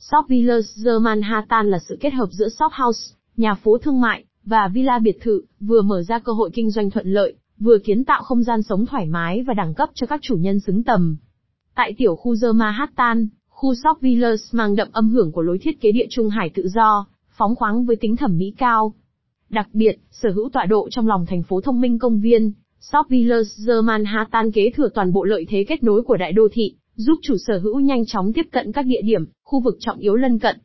Shop Villas The Manhattan là sự kết hợp giữa shop house, nhà phố thương mại, và villa biệt thự, vừa mở ra cơ hội kinh doanh thuận lợi, vừa kiến tạo không gian sống thoải mái và đẳng cấp cho các chủ nhân xứng tầm. Tại tiểu khu The Manhattan, khu Shop Villas mang đậm âm hưởng của lối thiết kế địa trung hải tự do, phóng khoáng với tính thẩm mỹ cao. Đặc biệt, sở hữu tọa độ trong lòng thành phố thông minh công viên, Shop Villas The Manhattan kế thừa toàn bộ lợi thế kết nối của đại đô thị, giúp chủ sở hữu nhanh chóng tiếp cận các địa điểm, khu vực trọng yếu lân cận,